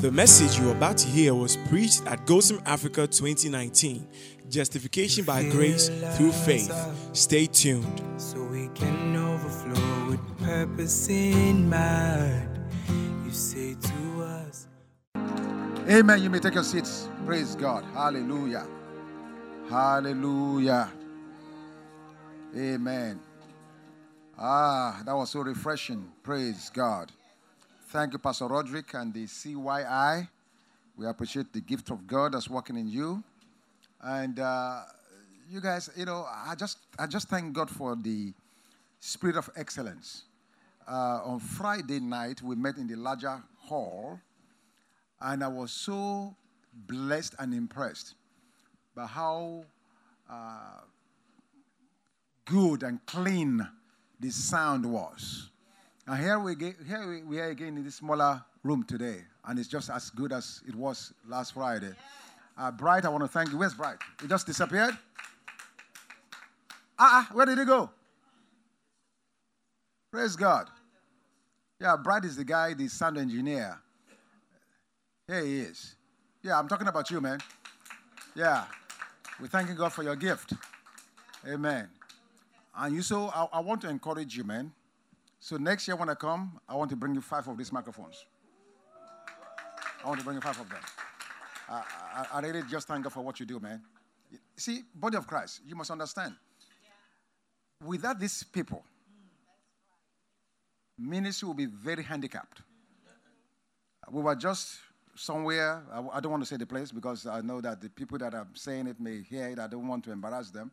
The message you are about to hear was preached at Gosim Africa 2019 Justification by Grace Through Faith. Stay tuned. so we can overflow with purpose in mind. You say to us, Amen. You may take your seats. Praise God. Hallelujah. Hallelujah. Amen. Ah, that was so refreshing. Praise God. Thank you, Pastor Roderick and the CYI. We appreciate the gift of God that's working in you. And uh, you guys, you know, I just, I just thank God for the spirit of excellence. Uh, on Friday night, we met in the larger hall, and I was so blessed and impressed by how uh, good and clean the sound was. And here we, get, here we, are again in this smaller room today, and it's just as good as it was last Friday. Uh, Bright, I want to thank you. Where's Bright? He just disappeared? Ah, uh where did he go? Praise God. Yeah, Bright is the guy, the sound engineer. Here he is. Yeah, I'm talking about you, man. Yeah. We're thanking God for your gift. Amen. And you so I, I want to encourage you, man. So next year when I come, I want to bring you five of these microphones. I want to bring you five of them. I, I, I really just thank God for what you do, man. See, body of Christ, you must understand. Without these people, ministry will be very handicapped. We were just somewhere, I, I don't want to say the place because I know that the people that are saying it may hear it. I don't want to embarrass them.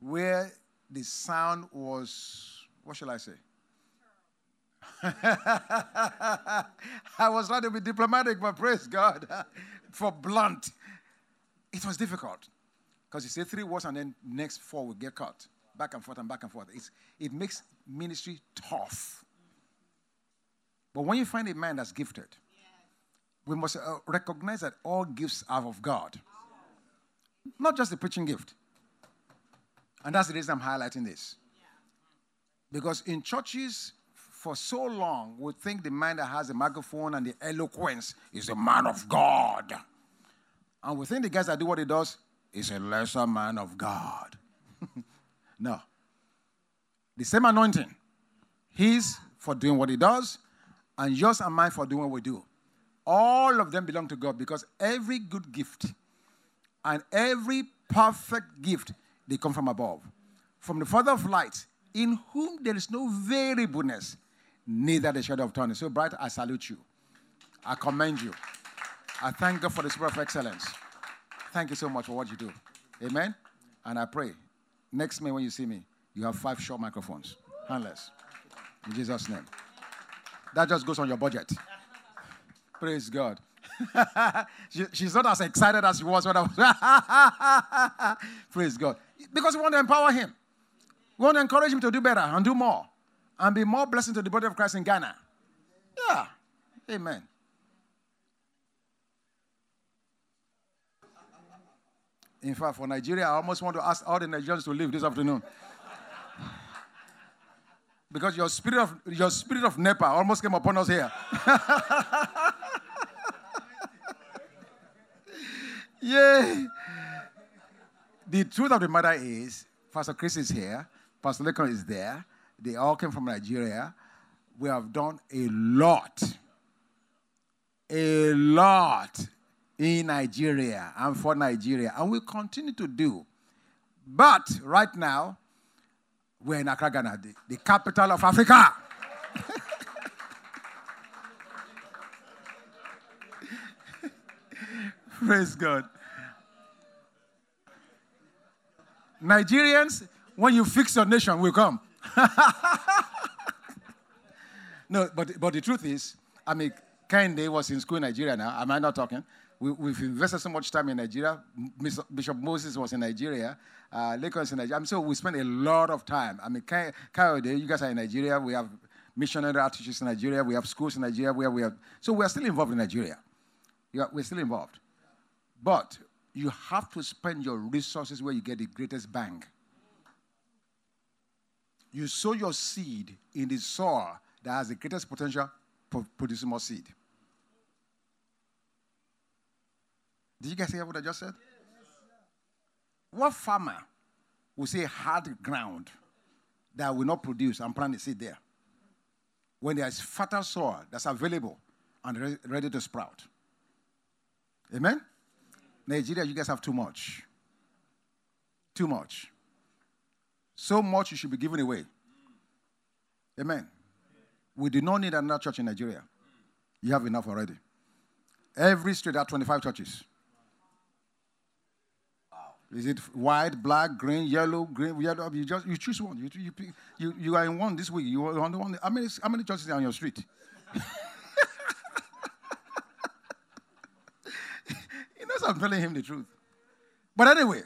Where the sound was, what shall I say? I was trying to be diplomatic, but praise God for blunt. It was difficult because you say three words and then next four will get cut back and forth and back and forth. It's, it makes ministry tough. But when you find a man that's gifted, we must uh, recognize that all gifts are of God, not just the preaching gift. And that's the reason I'm highlighting this. Because in churches, for so long, we think the man that has a microphone and the eloquence is a man of God. And we think the guys that do what he does is a lesser man of God. no. The same anointing. He's for doing what he does, and yours and mine for doing what we do. All of them belong to God because every good gift and every perfect gift, they come from above. From the Father of light, in whom there is no variableness, neither the shadow of turning. So, bright, I salute you. I commend you. I thank God for the spirit of excellence. Thank you so much for what you do. Amen. And I pray next May when you see me, you have five short microphones, handless. In Jesus' name. That just goes on your budget. Praise God. she, she's not as excited as she was when I was. Praise God. Because we want to empower him. We want to encourage him to do better and do more and be more blessing to the body of Christ in Ghana. Yeah. Amen. In fact, for Nigeria, I almost want to ask all the Nigerians to leave this afternoon. because your spirit of your spirit of NEPA almost came upon us here. Yay! The truth of the matter is, Pastor Chris is here, Pastor Lekon is there. They all came from Nigeria. We have done a lot, a lot in Nigeria and for Nigeria, and we continue to do. But right now, we're in Accra, Ghana, the, the capital of Africa. Praise God. Nigerians, when you fix your nation, will come. No, but, but the truth is, I mean, Kende was in school in Nigeria now. Am I not talking? We, have invested so much time in Nigeria. Bishop Moses was in Nigeria. Uh, in Nigeria. I mean, so we spend a lot of time. I mean, Kayode, you guys are in Nigeria. We have missionary outreaches in Nigeria. We have schools in Nigeria where we have. So we are still involved in Nigeria. We're still involved. But you have to spend your resources where you get the greatest bang. You sow your seed in the soil that has the greatest potential for producing more seed. Did you guys hear what I just said? What farmer will say hard ground that will not produce and plant a seed there when there is fertile soil that's available and re- ready to sprout? Amen? Nigeria, you guys have too much. Too much. So much you should be giving away. Amen. We do not need another church in Nigeria. You have enough already. Every street has 25 churches. Is it white, black, green, yellow, green, yellow? You just you choose one. You you you, you are in one this week. You are on the one. How many how many churches are on your street? he knows I'm telling him the truth. But anyway,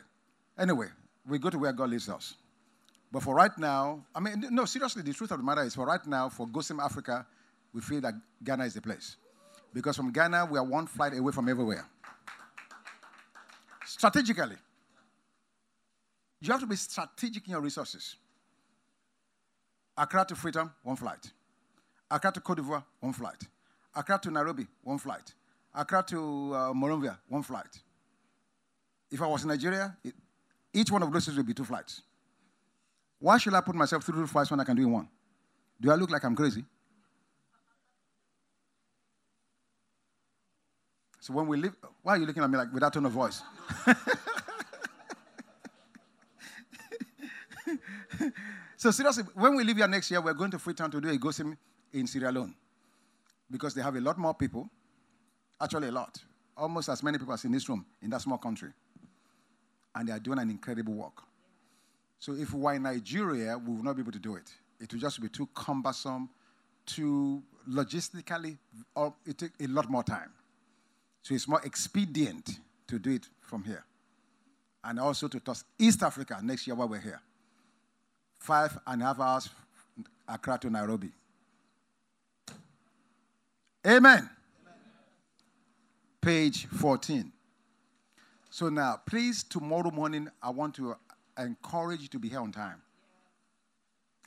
anyway, we go to where God leads us. But for right now, I mean, no, seriously, the truth of the matter is, for right now, for GOSIM Africa, we feel that Ghana is the place. Because from Ghana, we are one flight away from everywhere. Strategically, you have to be strategic in your resources. Accra to Freetown, one flight. Accra to Cote d'Ivoire, one flight. Accra to Nairobi, one flight. Accra to uh, Monrovia, one flight. If I was in Nigeria, it, each one of those would be two flights. Why should I put myself through the flights when I can do in one? Do I look like I'm crazy? So when we leave, why are you looking at me like with that tone of voice? so seriously, when we leave here next year, we're going to Freetown to do a GOSIM in Sierra Leone because they have a lot more people, actually a lot, almost as many people as in this room in that small country, and they are doing an incredible work. So if we were in Nigeria, we would not be able to do it. It would just be too cumbersome, too logistically, or it take a lot more time. So it's more expedient to do it from here. And also to toss East Africa next year while we're here five and a half hours Accra to Nairobi. Amen. Amen. Page 14. So now, please, tomorrow morning, I want to encourage you to be here on time.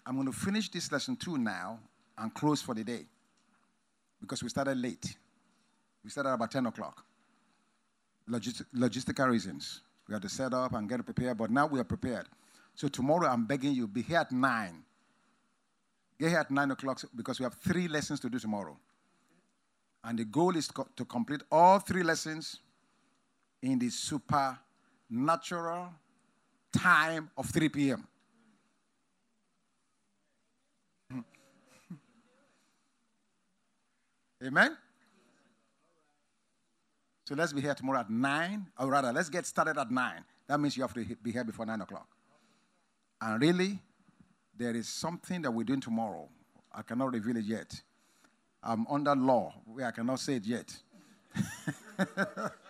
I'm going to finish this lesson two now and close for the day because we started late. We started about 10 o'clock. Logist- logistical reasons. We had to set up and get prepared, but now we are prepared. So tomorrow, I'm begging you, be here at 9. Get here at 9 o'clock because we have three lessons to do tomorrow. And the goal is to complete all three lessons in the supernatural time of 3 p.m. Amen? So let's be here tomorrow at 9, or rather, let's get started at 9. That means you have to be here before 9 o'clock. And really, there is something that we're doing tomorrow. I cannot reveal it yet. I'm under law where I cannot say it yet.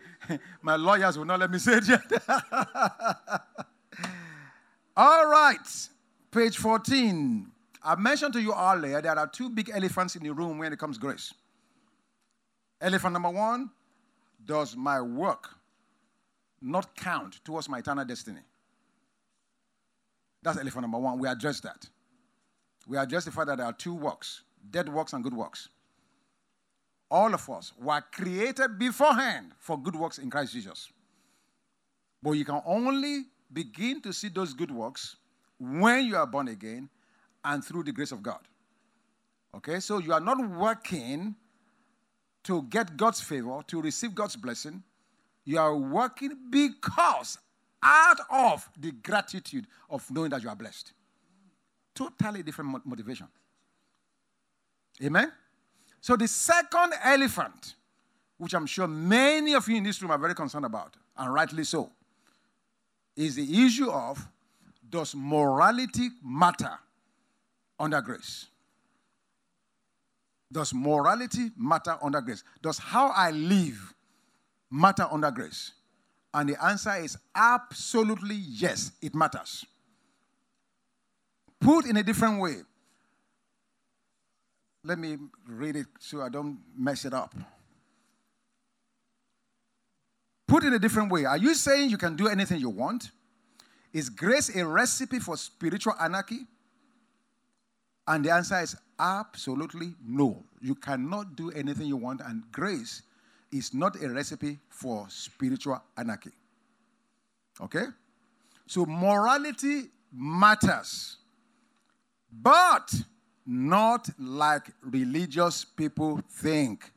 My lawyers will not let me say it yet. All right, page 14. I mentioned to you earlier there are two big elephants in the room when it comes grace. Elephant number one does my work not count towards my eternal destiny? That's elephant number one. We address that. We address the fact that there are two works dead works and good works. All of us were created beforehand for good works in Christ Jesus. But you can only begin to see those good works when you are born again and through the grace of God. Okay, so you are not working to get God's favor, to receive God's blessing. You are working because out of the gratitude of knowing that you are blessed. Totally different motivation. Amen? So, the second elephant, which I'm sure many of you in this room are very concerned about, and rightly so, is the issue of does morality matter under grace? Does morality matter under grace? Does how I live matter under grace? And the answer is absolutely yes, it matters. Put in a different way. Let me read it so I don't mess it up. Put in a different way. Are you saying you can do anything you want? Is grace a recipe for spiritual anarchy? And the answer is absolutely no. You cannot do anything you want, and grace is not a recipe for spiritual anarchy. Okay? So morality matters, but not like religious people think.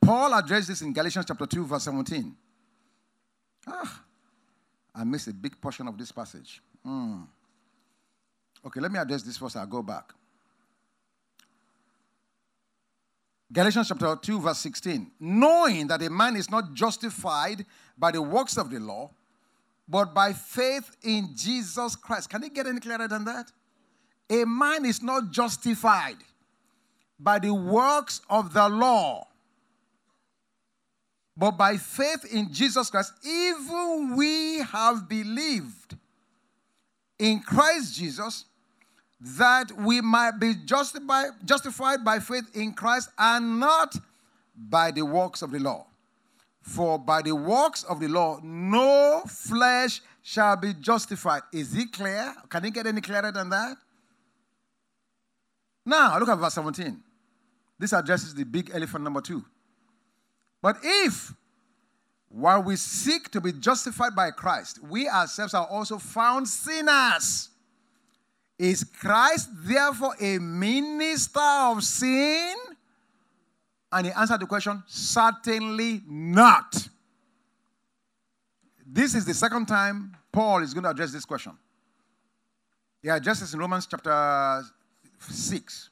Paul addressed this in Galatians chapter 2, verse 17. Ah, I missed a big portion of this passage. Hmm. Okay, let me address this first. I'll go back. Galatians chapter 2, verse 16. Knowing that a man is not justified by the works of the law, but by faith in Jesus Christ. Can it get any clearer than that? A man is not justified by the works of the law, but by faith in Jesus Christ. Even we have believed in Christ Jesus that we might be justified, justified by faith in Christ and not by the works of the law. For by the works of the law, no flesh shall be justified. Is it clear? Can it get any clearer than that? Now, look at verse 17. This addresses the big elephant number two. But if, while we seek to be justified by Christ, we ourselves are also found sinners, is Christ therefore a minister of sin? And he answered the question, certainly not. This is the second time Paul is going to address this question. He addresses in Romans chapter 6.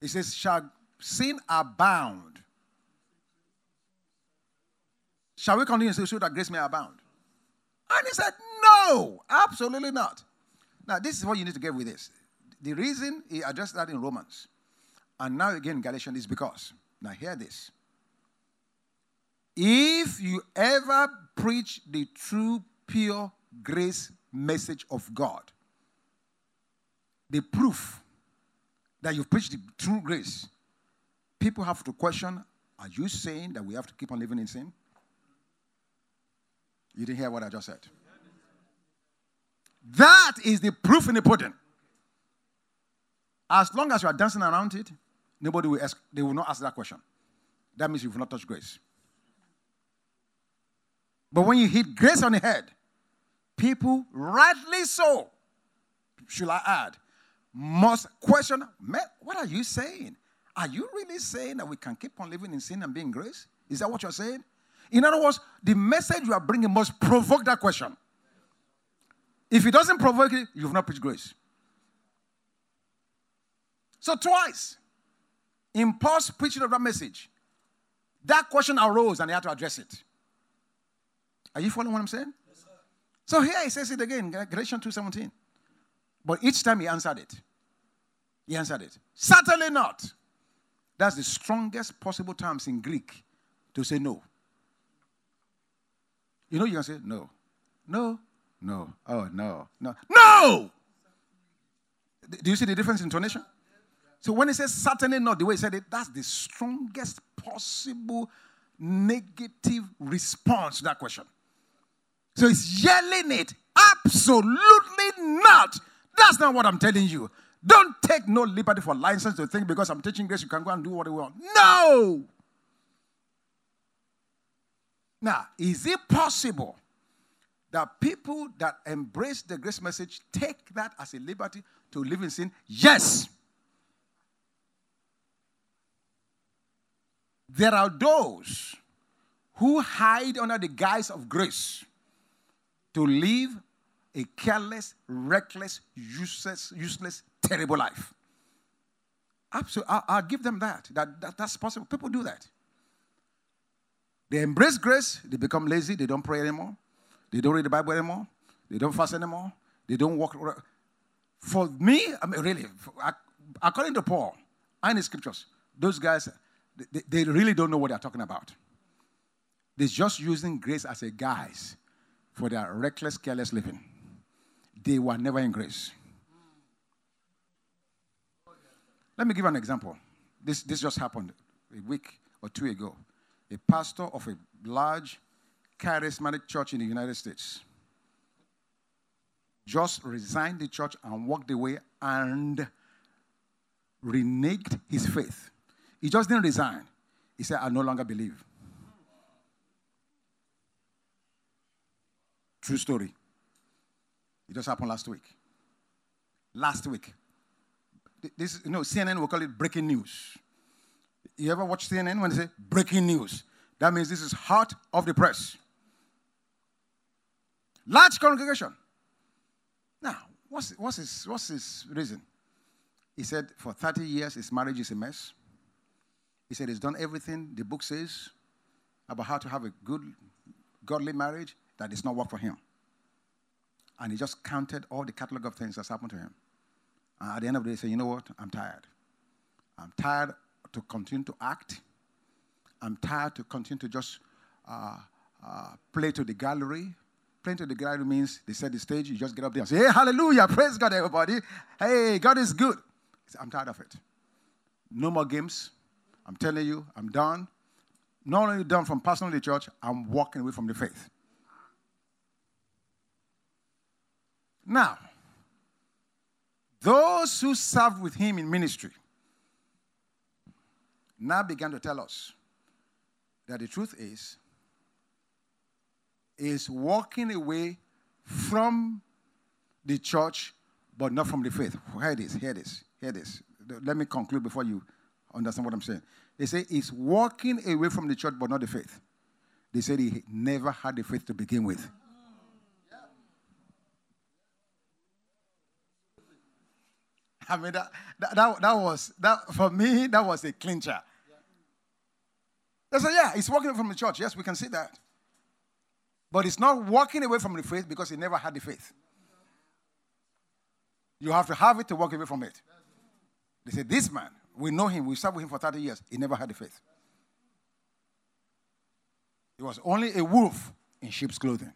He says, Shall sin abound? Shall we continue to so that grace may abound? And he said, No, absolutely not. Now, this is what you need to get with this. The reason he addressed that in Romans and now again in Galatians is because, now hear this. If you ever preach the true, pure grace message of God, the proof that you've preached the true grace, people have to question are you saying that we have to keep on living in sin? You didn't hear what I just said. That is the proof in the pudding. As long as you are dancing around it, nobody will ask, they will not ask that question. That means you've not touched grace. But when you hit grace on the head, people, rightly so, should I add, must question, what are you saying? Are you really saying that we can keep on living in sin and being grace? Is that what you're saying? In other words, the message you are bringing must provoke that question. If it doesn't provoke it, you've not preached grace. So, twice, in Paul's preaching of that message, that question arose and he had to address it. Are you following what I'm saying? Yes, so here he says it again, Galatians 2.17. But each time he answered it. He answered it. Certainly not. That's the strongest possible terms in Greek to say no. You know, you can say no, no, no, oh, no, no, no! Do you see the difference in intonation? So when he says certainly not, the way he said it, that's the strongest possible negative response to that question. So he's yelling it. Absolutely not. That's not what I'm telling you. Don't take no liberty for license to think because I'm teaching grace, you can go and do what you want. No. Now, is it possible that people that embrace the grace message take that as a liberty to live in sin? Yes. There are those who hide under the guise of grace to live a careless, reckless, useless, useless, terrible life. Absolutely. I'll, I'll give them that. That, that. That's possible. People do that. They embrace grace, they become lazy, they don't pray anymore, they don't read the Bible anymore, they don't fast anymore, they don't walk. For me, I mean, really, according to Paul and the scriptures, those guys, they, they really don't know what they're talking about. They're just using grace as a guise for their reckless, careless living. They were never in grace. Let me give an example. This, this just happened a week or two ago a pastor of a large charismatic church in the United States, just resigned the church and walked away and reneged his faith. He just didn't resign. He said, I no longer believe. True story. It just happened last week. Last week. This, you know, CNN will call it breaking news. You ever watch CNN when they say breaking news? That means this is hot off the press. Large congregation. Now, what's, what's, his, what's his reason? He said for 30 years his marriage is a mess. He said he's done everything the book says about how to have a good, godly marriage that does not work for him. And he just counted all the catalog of things that's happened to him. And at the end of the day, he said, You know what? I'm tired. I'm tired to continue to act. I'm tired to continue to just uh, uh, play to the gallery. Playing to the gallery means they set the stage, you just get up there and say, Hey, hallelujah, praise God, everybody. Hey, God is good. Said, I'm tired of it. No more games. I'm telling you, I'm done. Not only done from personal the church, I'm walking away from the faith. Now, those who served with him in ministry now began to tell us that the truth is is walking away from the church but not from the faith. Hear this, hear this, hear this. Let me conclude before you understand what I'm saying. They say he's walking away from the church but not the faith. They said he never had the faith to begin with. I mean, that, that, that, that, was, that, for me, that was a clincher. They said, yeah, he's walking away from the church. Yes, we can see that. But he's not walking away from the faith because he never had the faith. You have to have it to walk away from it. They said, this man, we know him, we served with him for 30 years. He never had the faith. He was only a wolf in sheep's clothing.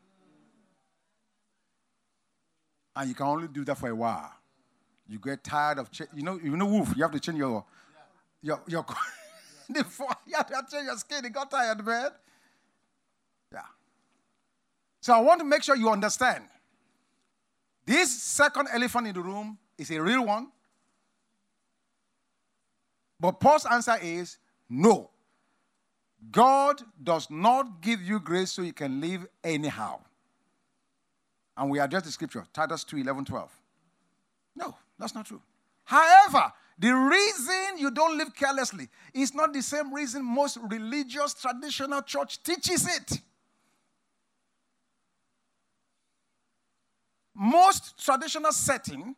And you can only do that for a while. You get tired of, ch- you know, you know, wolf. You have to change your, yeah. your, your. Before you have to change your skin. He got tired, man. Yeah. So I want to make sure you understand. This second elephant in the room is a real one. But Paul's answer is no. God does not give you grace so you can live anyhow. And we address the scripture, Titus 2 11, 12. No. That's not true. However, the reason you don't live carelessly is not the same reason most religious traditional church teaches it. Most traditional setting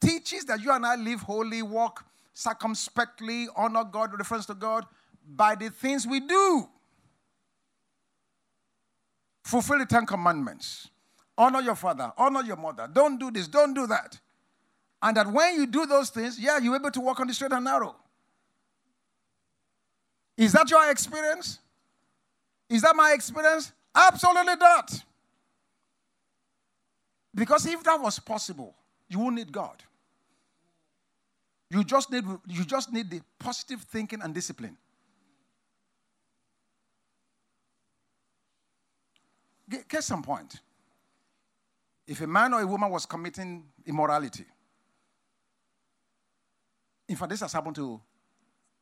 teaches that you and I live holy, walk circumspectly, honor God, reference to God by the things we do. Fulfill the Ten Commandments. Honor your father, honor your mother. Don't do this, don't do that. And that when you do those things, yeah, you're able to walk on the straight and narrow. Is that your experience? Is that my experience? Absolutely not. Because if that was possible, you wouldn't need God. You just need, you just need the positive thinking and discipline. Get some point. If a man or a woman was committing immorality, in fact, this has happened to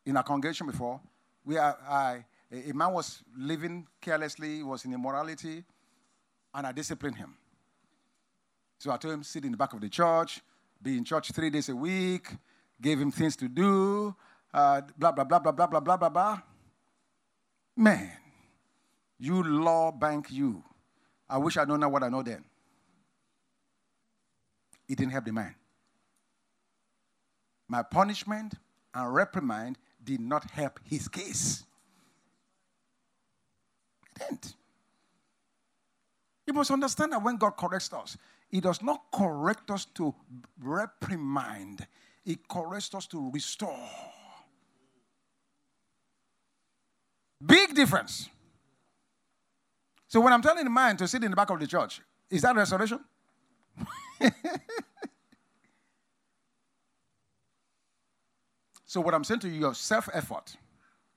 in our congregation before. We are, I, a man was living carelessly, was in immorality, and I disciplined him. So I told him, sit in the back of the church, be in church three days a week, gave him things to do, uh, blah, blah, blah, blah, blah, blah, blah, blah, blah. Man, you law bank, you. I wish I'd known what I know then. It didn't help the man. My punishment and reprimand did not help his case. It didn't. You must understand that when God corrects us, He does not correct us to reprimand, He corrects us to restore. Big difference. So when I'm telling the man to sit in the back of the church, is that restoration? So, what I'm saying to you, your self effort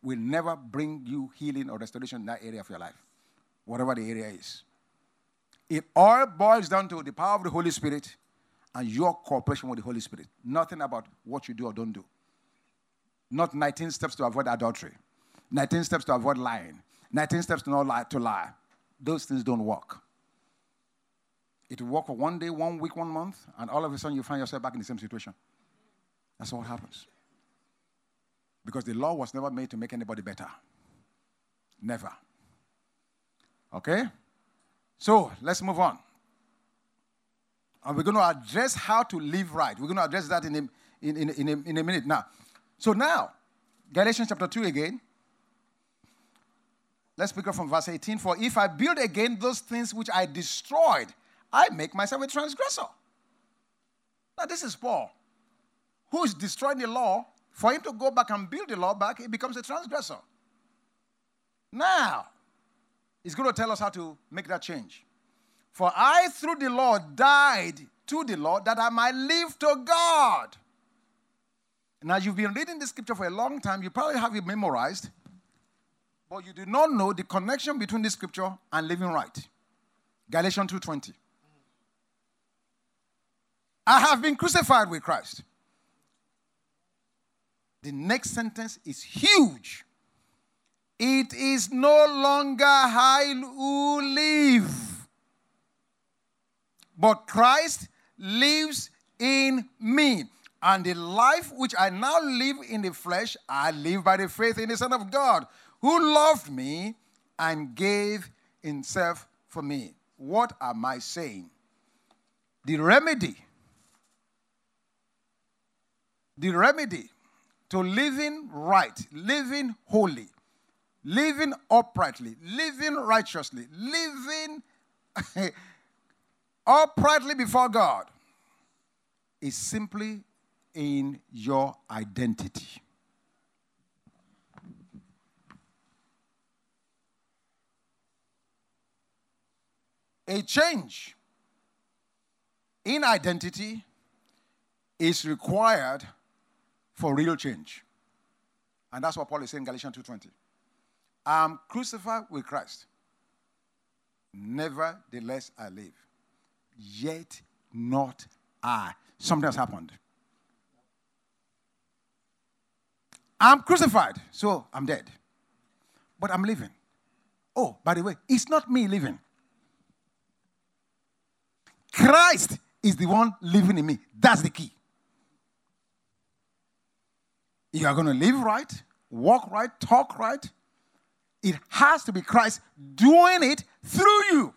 will never bring you healing or restoration in that area of your life, whatever the area is. It all boils down to the power of the Holy Spirit and your cooperation with the Holy Spirit. Nothing about what you do or don't do. not 19 steps to avoid adultery, 19 steps to avoid lying, 19 steps to not lie to lie. Those things don't work. It will work for one day, one week, one month, and all of a sudden you find yourself back in the same situation. That's what happens. Because the law was never made to make anybody better. Never. Okay? So let's move on. And we're going to address how to live right. We're going to address that in a, in, in, in, a, in a minute now. So now, Galatians chapter 2 again. Let's pick up from verse 18. For if I build again those things which I destroyed, I make myself a transgressor. Now, this is Paul, who is destroying the law. For him to go back and build the law back, he becomes a transgressor. Now, he's going to tell us how to make that change. For I, through the law, died to the law that I might live to God. Now, you've been reading the scripture for a long time. You probably have it memorized, but you do not know the connection between the scripture and living right. Galatians 2:20. I have been crucified with Christ. The next sentence is huge. It is no longer I who live but Christ lives in me. And the life which I now live in the flesh, I live by the faith in the Son of God, who loved me and gave himself for me. What am I saying? The remedy, the remedy to living right, living holy, living uprightly, living righteously, living uprightly before God is simply in your identity. A change in identity is required for real change. And that's what Paul is saying in Galatians 2:20. I'm crucified with Christ. Nevertheless I live yet not I. Something has happened. I'm crucified, so I'm dead. But I'm living. Oh, by the way, it's not me living. Christ is the one living in me. That's the key. You are going to live right, walk right, talk right. It has to be Christ doing it through you.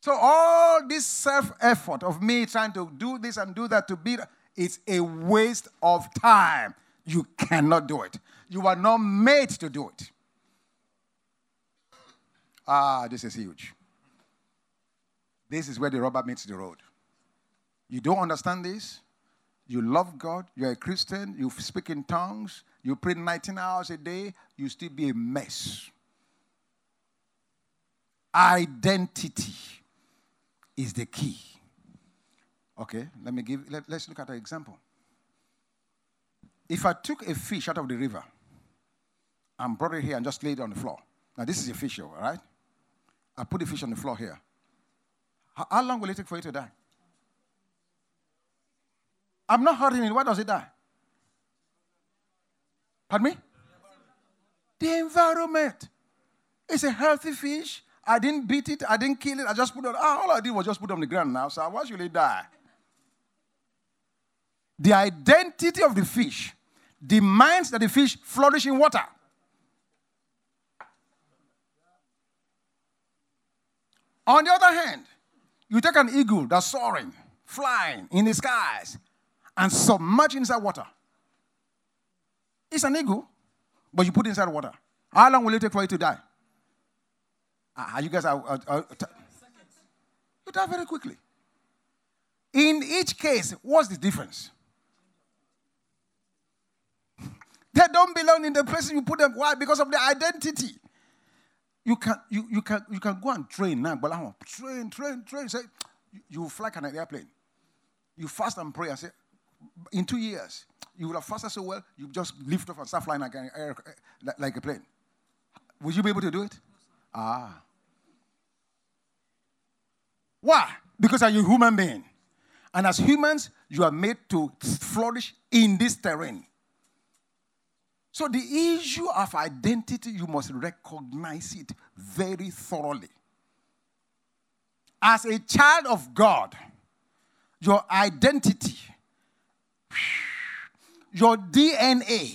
So all this self-effort of me trying to do this and do that to be it's a waste of time. You cannot do it. You are not made to do it. Ah, this is huge. This is where the rubber meets the road. You don't understand this? You love God, you're a Christian, you speak in tongues, you pray 19 hours a day, you still be a mess. Identity is the key. Okay, let me give, let, let's look at an example. If I took a fish out of the river and brought it here and just laid it on the floor. Now, this is a fish, all right? I put the fish on the floor here. How, how long will it take for it to die? I'm not hurting it. Why does it die? Pardon me? The environment. It's a healthy fish. I didn't beat it. I didn't kill it. I just put it. Ah, all I did was just put it on the ground now. So why should it die? The identity of the fish demands that the fish flourish in water. On the other hand, you take an eagle that's soaring, flying in the skies, and submerge inside water. It's an eagle, but you put inside water. How long will it take for it to die? Ah, you guys are. you die very quickly. In each case, what's the difference? They don't belong in the place you put them. Why? Because of their identity. You can you, you can you can go and train now, but train, train, train. Say you fly like an airplane. You fast and pray and say, in two years, you would have fasted so well, you just lift off and start flying like an a, like a plane. Would you be able to do it? Ah. Why? Because are you a human being. And as humans, you are made to flourish in this terrain. So the issue of identity, you must recognize it very thoroughly. As a child of God, your identity, your DNA,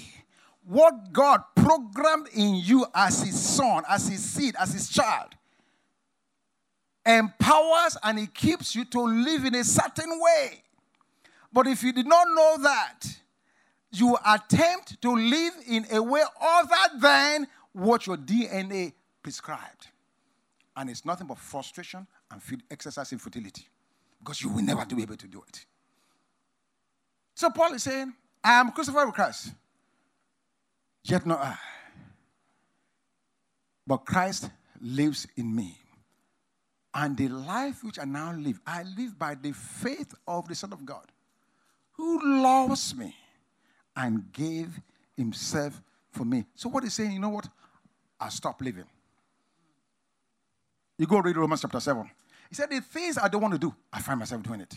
what God programmed in you as his son, as his seed, as his child, empowers and it keeps you to live in a certain way. But if you did not know that, you attempt to live in a way other than what your DNA prescribed. And it's nothing but frustration and exercise in futility because you will never be able to do it. So Paul is saying, I am crucified with Christ, yet not I. But Christ lives in me. And the life which I now live, I live by the faith of the Son of God, who loves me and gave himself for me. So what he's saying, you know what? I stop living. You go read Romans chapter 7. He said, The things I don't want to do, I find myself doing it.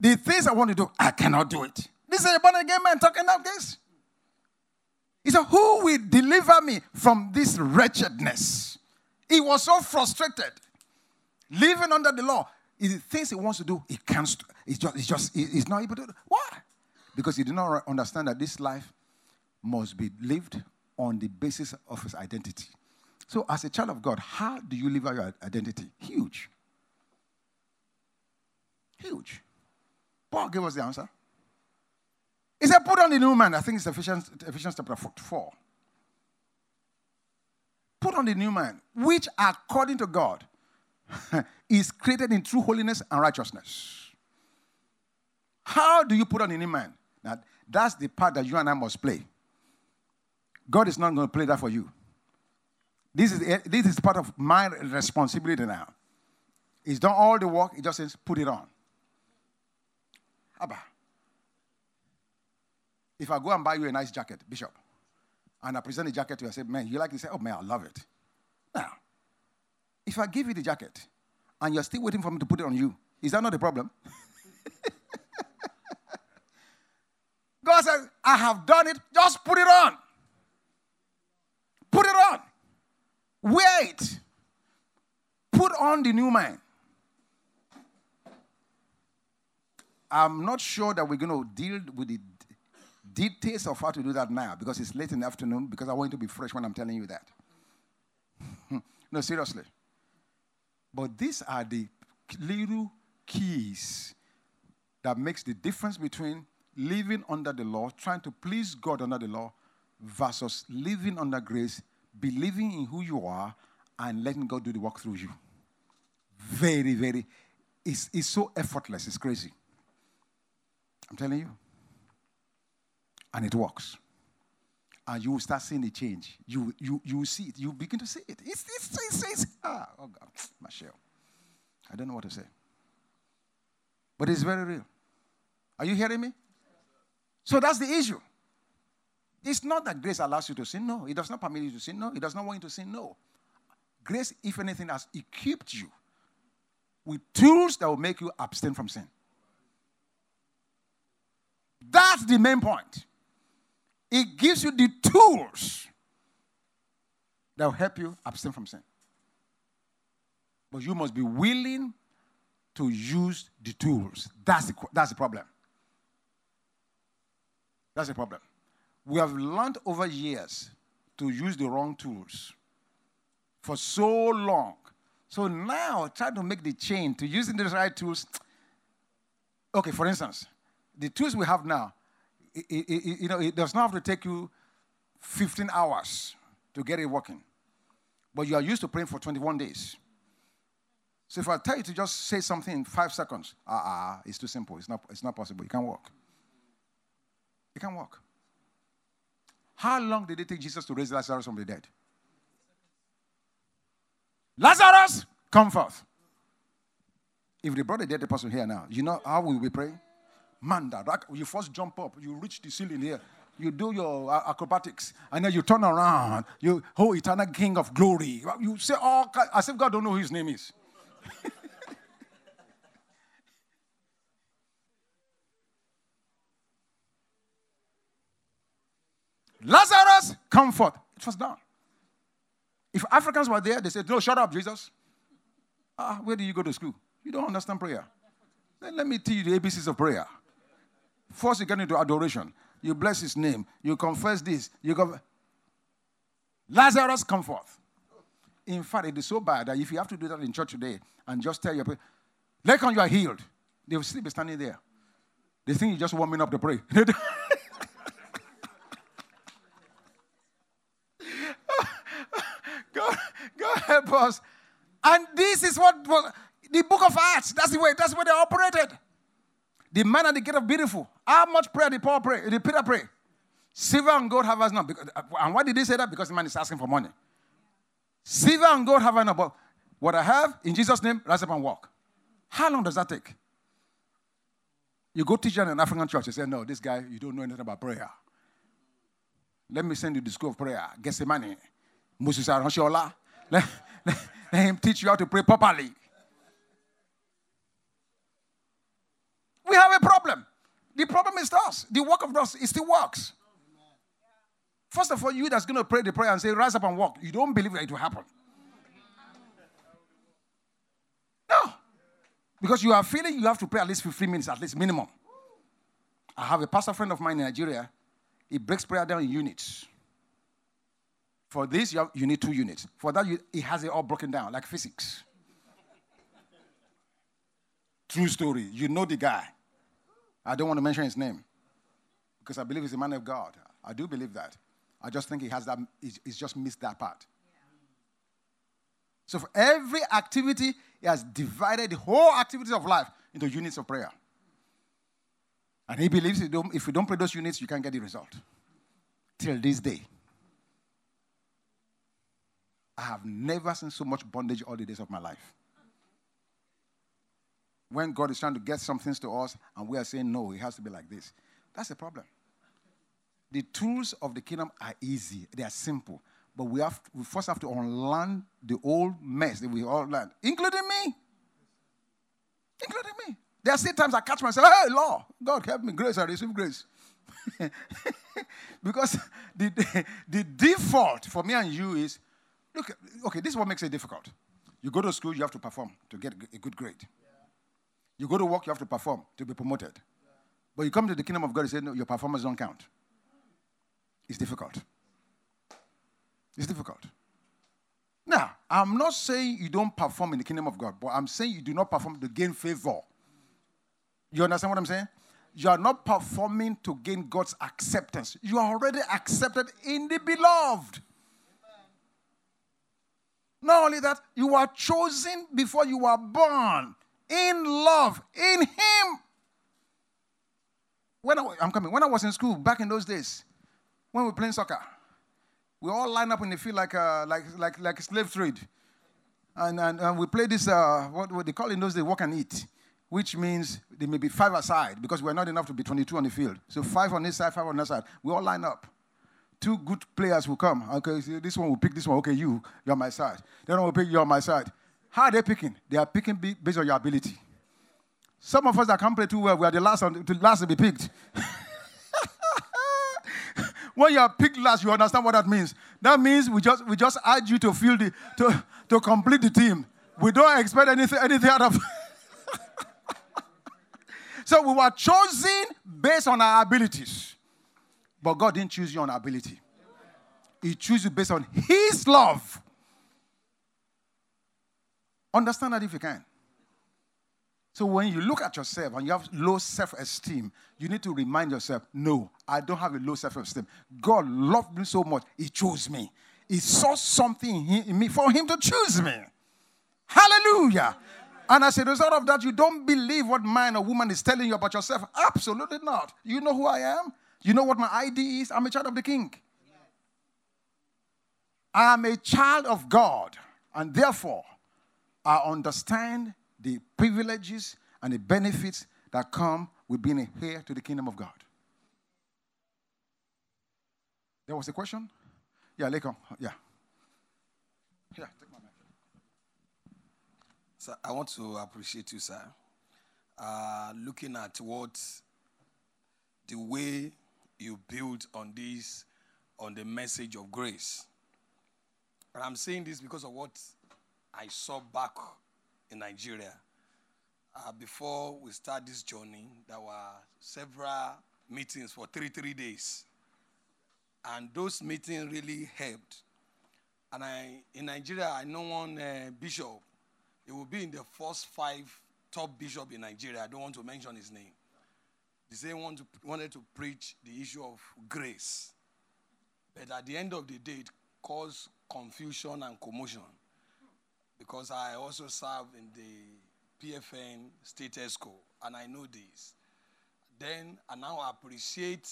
The things I want to do, I cannot do it. This is a born again man talking about this. He said, Who will deliver me from this wretchedness? He was so frustrated, living under the law. The things he wants to do, he can't. He's just, he's just, he's not able to do. Why? Because he did not understand that this life must be lived on the basis of his identity. So, as a child of God, how do you live out your identity? Huge. Huge. Paul gave us the answer. He said, Put on the new man. I think it's Ephesians, Ephesians chapter 4. Put on the new man, which according to God is created in true holiness and righteousness. How do you put on the new man? Now, that's the part that you and I must play. God is not going to play that for you. This is, this is part of my responsibility now. He's done all the work, he just says, put it on. Abba. If I go and buy you a nice jacket, Bishop, and I present the jacket to you, I say, man, you like it? Say, oh, man, I love it. Now, if I give you the jacket and you're still waiting for me to put it on you, is that not a problem? God says, I have done it, just put it on. Put it on. Wait. Put on the new man. I'm not sure that we're going to deal with the details of how to do that now because it's late in the afternoon because I want you to be fresh when I'm telling you that. no, seriously. But these are the little keys that makes the difference between living under the law, trying to please God under the law, versus living under grace, believing in who you are, and letting God do the work through you. Very, very, it's, it's so effortless, it's crazy. I'm telling you. And it works. And you will start seeing the change. You, you, you see it. You begin to see it. It's, it's, it's, it's ah, oh God, Michelle. I don't know what to say. But it's very real. Are you hearing me? So that's the issue. It's not that grace allows you to sin. No. It does not permit you to sin. No. It does not want you to sin. No. Grace, if anything, has equipped you with tools that will make you abstain from sin. That's the main point. It gives you the tools that will help you abstain from sin. But you must be willing to use the tools. That's the, that's the problem. That's the problem. We have learned over years to use the wrong tools for so long. So now, try to make the change to using the right tools. Okay, for instance, the tools we have now, it, it, it, you know, it does not have to take you 15 hours to get it working. But you are used to praying for 21 days. So if I tell you to just say something in five seconds, ah, uh, it's too simple. It's not, it's not possible. It can't work. It can't work. How long did it take Jesus to raise Lazarus from the dead? Lazarus, come forth. If they brought a dead person here now, you know how we will be praying? Man, that you first jump up, you reach the ceiling here, you do your acrobatics, and then you turn around, you, oh, eternal King of glory. You say, oh, as if God don't know who his name is. Lazarus, come forth. It was done. If Africans were there, they said, No, shut up, Jesus. Ah, where do you go to school? You don't understand prayer. Then let me teach you the ABCs of prayer. First, you get into adoration. You bless his name. You confess this. You go. Lazarus, come forth. In fact, it is so bad that if you have to do that in church today and just tell your people, Lacan, you are healed, they will still be standing there. They think you're just warming up to pray. God, God help us. And this is what, what the book of Acts, that's the way, that's way they operated. The man at the gate of beautiful. How much prayer did Paul pray? Did Peter pray? Silver and gold have us not. Uh, and why did he say that? Because the man is asking for money. Silver and gold have I not. But what I have, in Jesus' name, rise up and walk. How long does that take? You go teach in an African church, you say, No, this guy, you don't know anything about prayer. Let me send you the school of prayer. Get some money. Moses Aronshola. Let, let him teach you how to pray properly. We have a problem. The problem is us. The work of us, it still works. First of all, you that's going to pray the prayer and say, rise up and walk. You don't believe that it will happen. No. Because you are feeling you have to pray at least 15 minutes, at least minimum. I have a pastor friend of mine in Nigeria. He breaks prayer down in units. For this, you, have, you need two units. For that, you, he has it all broken down, like physics. True story. You know the guy. I don't want to mention his name because I believe he's a man of God. I do believe that. I just think he has that, he's just missed that part. So for every activity, he has divided the whole activities of life into units of prayer. And he believes if you don't pray those units, you can't get the result. Till this day. I have never seen so much bondage all the days of my life. When God is trying to get some things to us and we are saying no, it has to be like this. That's the problem. The tools of the kingdom are easy, they are simple. But we, have, we first have to unlearn the old mess that we all learned, including me. Including me. There are still times I catch myself, hey, Lord, God help me, grace, I receive grace. because the, the, the, default for me and you is look, okay, this is what makes it difficult. You go to school, you have to perform to get a good grade. You go to work, you have to perform to be promoted. But you come to the kingdom of God and say, no, your performance don't count. It's difficult. It's difficult. Now, I'm not saying you don't perform in the kingdom of God, but I'm saying you do not perform to gain favor. You understand what I'm saying? You are not performing to gain God's acceptance. You are already accepted in the beloved. Not only that, you are chosen before you were born in love, in Him. When I, I'm coming, when I was in school back in those days, when we were playing soccer, we all line up in the field like a, like, like, like a slave trade. And, and, and we play this, uh, what, what they call in those days, walk and eat, which means there may be five aside because we're not enough to be 22 on the field. So five on this side, five on that side. We all line up. Two good players will come. Okay, this one will pick this one. Okay, you, you're my side. Then I will pick you on my side. How are they picking? They are picking based on your ability. Some of us that can't play too well, we are the last, on, the last to be picked. when you are picked last, you understand what that means. That means we just we just add you to fill the to, to complete the team. We don't expect anything anything out of. so we were chosen based on our abilities, but God didn't choose you on ability. He chose you based on His love. Understand that if you can. So when you look at yourself and you have low self-esteem, you need to remind yourself, no, I don't have a low self-esteem. God loved me so much, He chose me. He saw something in me for Him to choose me. Hallelujah. And as a result of that, you don't believe what man or woman is telling you about yourself. Absolutely not. You know who I am. You know what my ID is. I'm a child of the King. I'm a child of God. And therefore, I understand the privileges and the benefits that come with being a heir to the kingdom of God. There was a question? Yeah, Lekon. Yeah. Yeah, take my mic. So I want to appreciate you, sir. Uh, looking at what the way you build on this on the message of grace. And I'm saying this because of what I saw back in Nigeria. Uh, before we start this journey, there were several meetings for three, three days. And those meetings really helped. And I, in Nigeria, I know one uh, bishop. He will be in the first five top bishop in Nigeria. I don't want to mention his name. He said want to, wanted to preach the issue of grace. But at the end of the day, it caused confusion and commotion. Because I also serve in the PFN State EXCO, and I know this. Then I now appreciate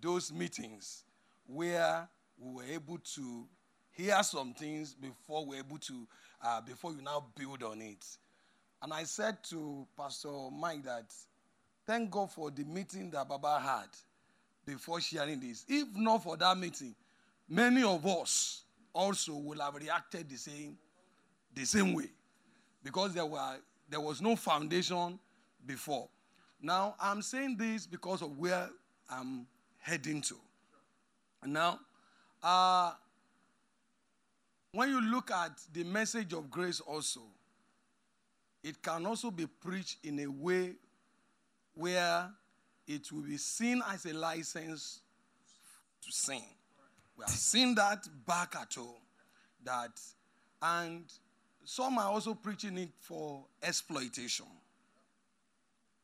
those meetings where we were able to hear some things before we are able to, uh, before you now build on it. And I said to Pastor Mike that thank God for the meeting that Baba had before sharing this. If not for that meeting, many of us also will have reacted the same, the same way. Because there were there was no foundation before. Now I'm saying this because of where I'm heading to. Now, uh, when you look at the message of grace, also, it can also be preached in a way where it will be seen as a license to sin. We have seen that back at home. That, and some are also preaching it for exploitation.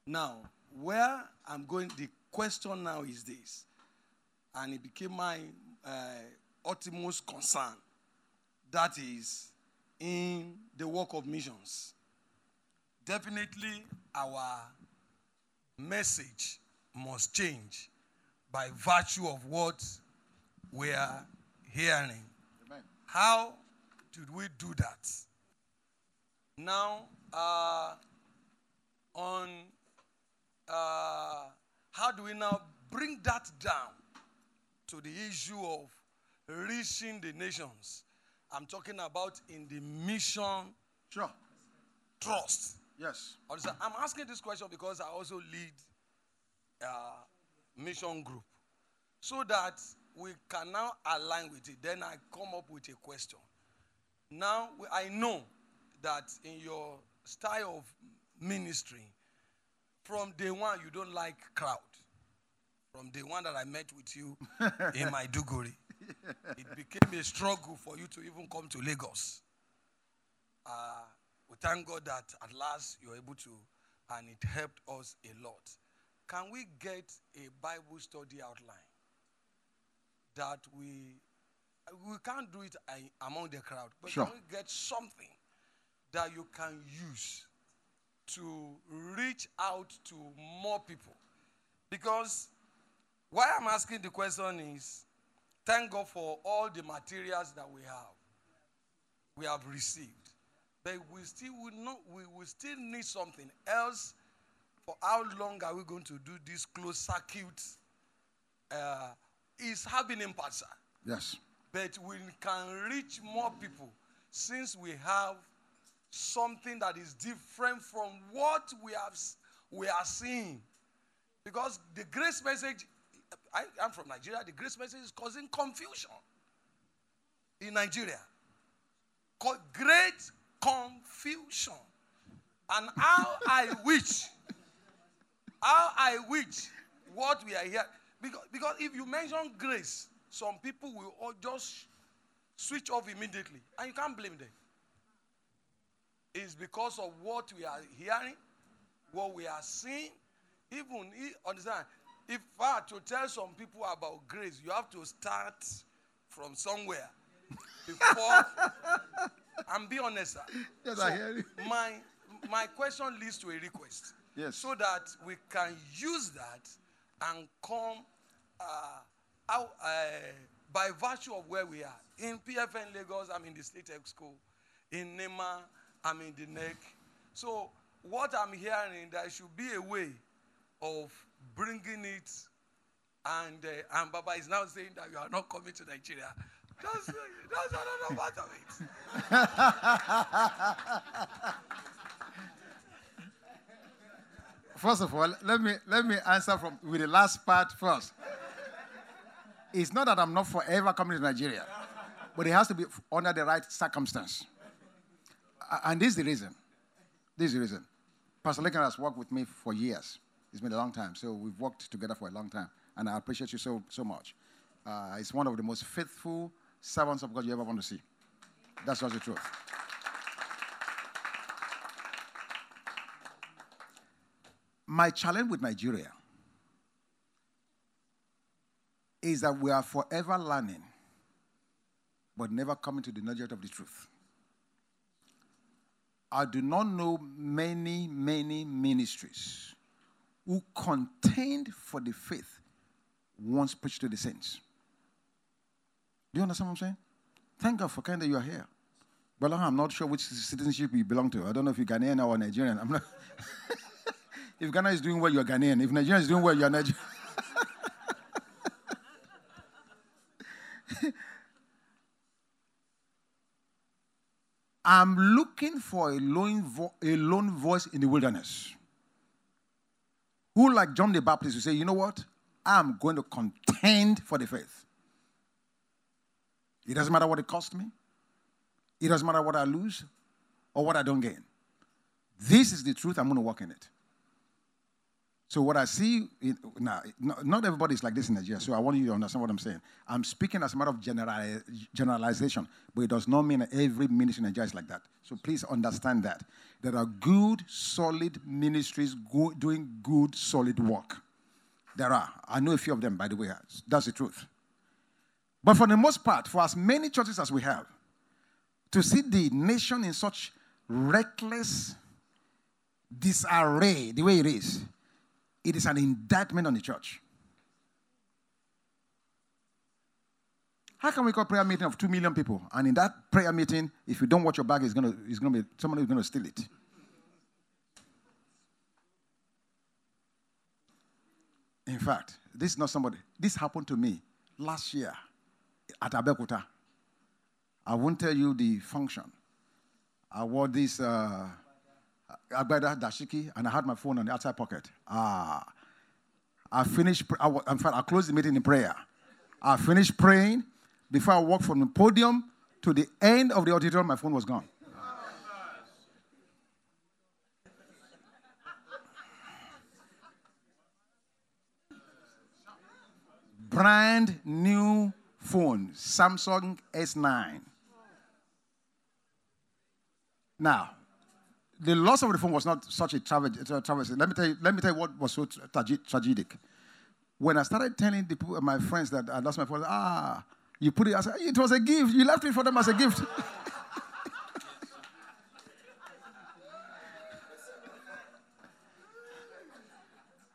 Now, where I'm going, the question now is this, and it became my uh, utmost concern that is in the work of missions. Definitely, our message must change by virtue of what we are hearing. Amen. How did we do that? Now, uh, on uh, how do we now bring that down to the issue of reaching the nations? I'm talking about in the mission sure. trust. Yes. I'm asking this question because I also lead a mission group. So that we can now align with it. Then I come up with a question. Now, I know that in your style of ministry, from day one, you don't like crowd. From day one that I met with you in my Duguri, it became a struggle for you to even come to Lagos. Uh, we thank God that at last you're able to, and it helped us a lot. Can we get a Bible study outline that we we can't do it among the crowd, but sure. can we get something that you can use to reach out to more people? Because why I'm asking the question is Thank God for all the materials that we have. We have received. But we still would not we will still need something else. For how long are we going to do this closed circuit? Uh, is having impact, sir. Yes. But we can reach more people since we have something that is different from what we have we are seeing. Because the grace message I am from Nigeria. The grace message is causing confusion in Nigeria. Great confusion. And how I wish, how I wish what we are here. Because, because if you mention grace, some people will all just switch off immediately. And you can't blame them. It's because of what we are hearing, what we are seeing. Even, understand, if I had to tell some people about grace, you have to start from somewhere before. and be honest, sir. Yes, so I hear you. My, my question leads to a request. Yes. So that we can use that and come uh, out uh, by virtue of where we are. In PFN Lagos, I'm in the State tech school In NEMA, I'm in the neck. So what I'm hearing, there should be a way of bringing it, and uh, and Baba is now saying that you are not coming to Nigeria. That's, that's another part of it. First of all, let me let me answer from with the last part first. It's not that I'm not forever coming to Nigeria, but it has to be under the right circumstance. And this is the reason. This is the reason. Pastor Lincoln has worked with me for years. It's been a long time. So we've worked together for a long time. And I appreciate you so, so much. Uh, it's one of the most faithful servants of God you ever want to see. That's just the truth. My challenge with Nigeria is that we are forever learning, but never coming to the knowledge of the truth. I do not know many, many ministries who contend for the faith once preached to the saints. Do you understand what I'm saying? Thank God for kind that you are here. Well, I'm not sure which citizenship you belong to. I don't know if you're Ghanaian or Nigerian. I'm not. if Ghana is doing well, you're Ghanaian. If Nigeria is doing well, you're Nigerian. I'm looking for a lone, vo- a lone voice in the wilderness who, like John the Baptist, will say, You know what? I'm going to contend for the faith. It doesn't matter what it costs me, it doesn't matter what I lose or what I don't gain. This is the truth, I'm going to walk in it. So what I see now, not everybody is like this in Nigeria. So I want you to understand what I'm saying. I'm speaking as a matter of generalization, but it does not mean that every ministry in Nigeria is like that. So please understand that there are good, solid ministries go, doing good, solid work. There are. I know a few of them, by the way. That's the truth. But for the most part, for as many churches as we have, to see the nation in such reckless disarray, the way it is it is an indictment on the church. How can we call prayer meeting of two million people? And in that prayer meeting, if you don't watch your bag, it's gonna, it's gonna be somebody is gonna steal it. In fact, this is not somebody. This happened to me last year at Abeokuta. I won't tell you the function. I wore this uh, Agbada Dashiki, and I had my phone on the outside pocket. Ah, I finished. I, in fact, I closed the meeting in prayer. I finished praying before I walked from the podium to the end of the auditorium. My phone was gone. Brand new phone, Samsung S9. Now, the loss of the phone was not such a travesty. Let me tell you, let me tell you what was so tra- tragic. When I started telling people, my friends that I lost my phone, ah, you put it, said, it was a gift. You left it for them as a gift.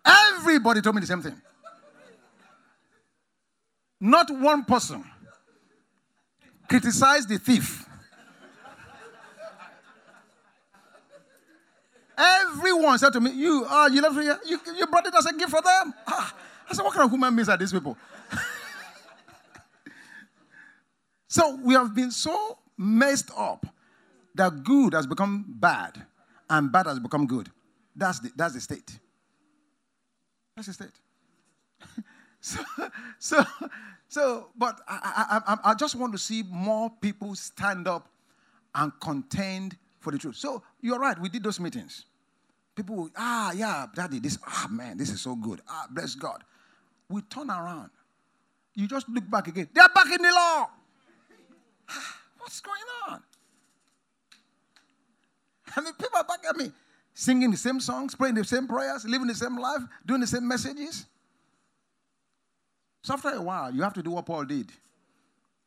Everybody told me the same thing. Not one person criticized the thief Everyone said to me, You, uh, you left you, you brought it as a gift for them. Ah, I said, What kind of human beings are these people? so we have been so messed up that good has become bad and bad has become good. That's the, that's the state. That's the state. so, so, so, but I, I, I, I just want to see more people stand up and contend for the truth. So you're right, we did those meetings. People, ah, yeah, daddy, this, ah, man, this is so good. Ah, bless God. We turn around. You just look back again. They're back in the law. Ah, what's going on? I mean, people are back at me, singing the same songs, praying the same prayers, living the same life, doing the same messages. So after a while, you have to do what Paul did.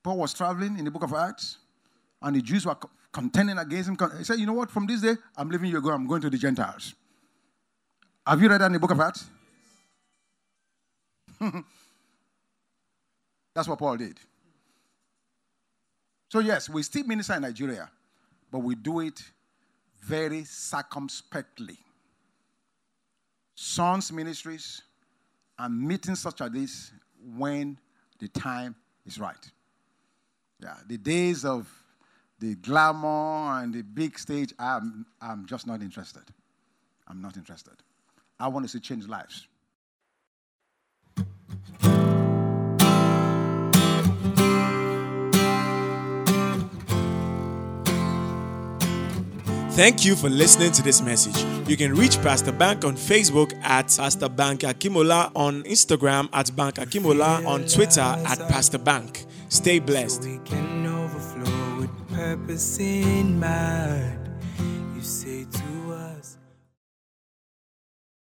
Paul was traveling in the book of Acts, and the Jews were contending against him. He said, You know what? From this day, I'm leaving you. I'm going to the Gentiles. Have you read that in the book of Acts? That's what Paul did. So, yes, we still minister in Nigeria, but we do it very circumspectly. Sons ministries and meetings such as this when the time is right. Yeah, the days of the glamour and the big stage, I'm, I'm just not interested. I'm not interested. I want to see change lives. Thank you for listening to this message. You can reach Pastor Bank on Facebook at Pastor Bank Akimola, on Instagram at Bank Akimola, on Twitter at Pastor Bank. Stay blessed purpose in mind. You say to.